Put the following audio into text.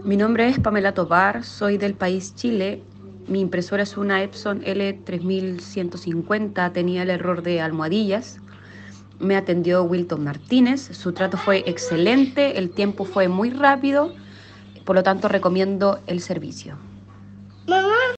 Mi nombre es Pamela Tobar, soy del país Chile. Mi impresora es una Epson L3150, tenía el error de almohadillas. Me atendió Wilton Martínez, su trato fue excelente, el tiempo fue muy rápido, por lo tanto recomiendo el servicio.